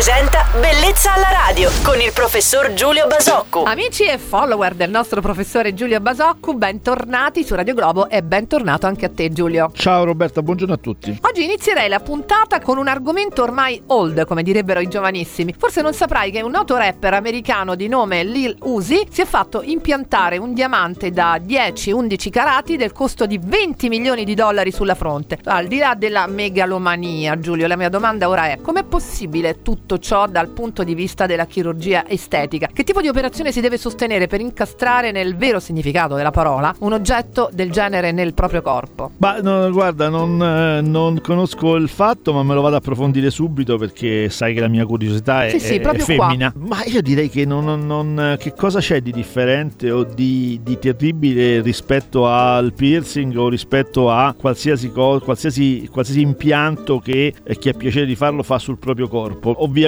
presenta Bellezza alla radio con il professor Giulio Basocco. Amici e follower del nostro professore Giulio Basocco, bentornati su Radio Globo e bentornato anche a te Giulio. Ciao Roberta, buongiorno a tutti. Oggi inizierei la puntata con un argomento ormai old, come direbbero i giovanissimi. Forse non saprai che un noto rapper americano di nome Lil Uzi si è fatto impiantare un diamante da 10-11 carati del costo di 20 milioni di dollari sulla fronte. Al di là della megalomania, Giulio, la mia domanda ora è: com'è possibile tutto ciò dal punto di vista della chirurgia estetica? Che tipo di operazione si deve sostenere per incastrare nel vero significato della parola un oggetto del genere nel proprio corpo? Ma no, guarda, non, eh, non conosco il fatto, ma me lo vado a approfondire subito perché sai che la mia curiosità è, Sì, sì, è- è proprio qua. femmina. Ma io direi che non, non- non- che cosa c'è di differente o di, di terribile rispetto al piercing o rispetto a qualsiasi, co- qualsiasi, qualsiasi impianto che eh, chi ha piacere di farlo fa sul proprio corpo. Ovviamente,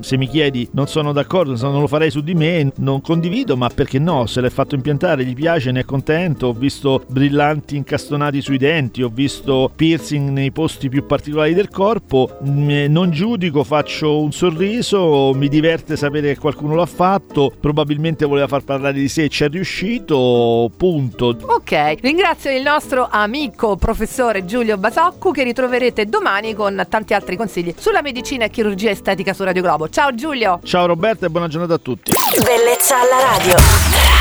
se mi chiedi, non sono d'accordo, non lo farei su di me, non condivido, ma perché no? Se l'è fatto impiantare, gli piace, ne è contento. Ho visto brillanti incastonati sui denti, ho visto piercing nei posti più particolari del corpo. Non giudico, faccio un sorriso, mi diverte sapere che qualcuno l'ha fatto. Probabilmente voleva far parlare di sé e ci è riuscito. Punto. Ok, ringrazio il nostro amico professore Giulio Basocco che ritroverete domani con tanti altri consigli sulla medicina e chirurgia estetica su Radio Globo. Ciao Giulio! Ciao Roberta e buona giornata a tutti. Bellezza alla radio.